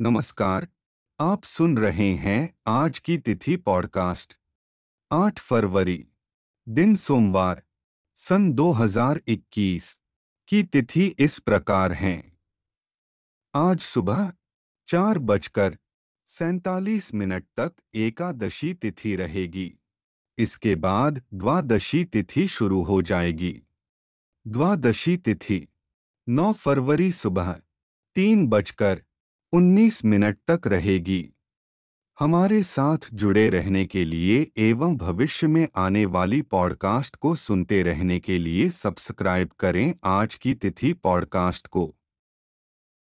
नमस्कार, आप सुन रहे हैं आज की तिथि पॉडकास्ट। 8 फरवरी, दिन सोमवार, सन 2021 की तिथि इस प्रकार है। आज सुबह चार बजकर सैतालीस मिनट तक एकादशी तिथि रहेगी। इसके बाद द्वादशी तिथि शुरू हो जाएगी। द्वादशी तिथि 9 फरवरी सुबह, तीन बजकर उन्नीस मिनट तक रहेगी। हमारे साथ जुड़े रहने के लिए एवं भविष्य में आने वाली पॉडकास्ट को सुनते रहने के लिए सब्सक्राइब करें आज की तिथि पॉडकास्ट को।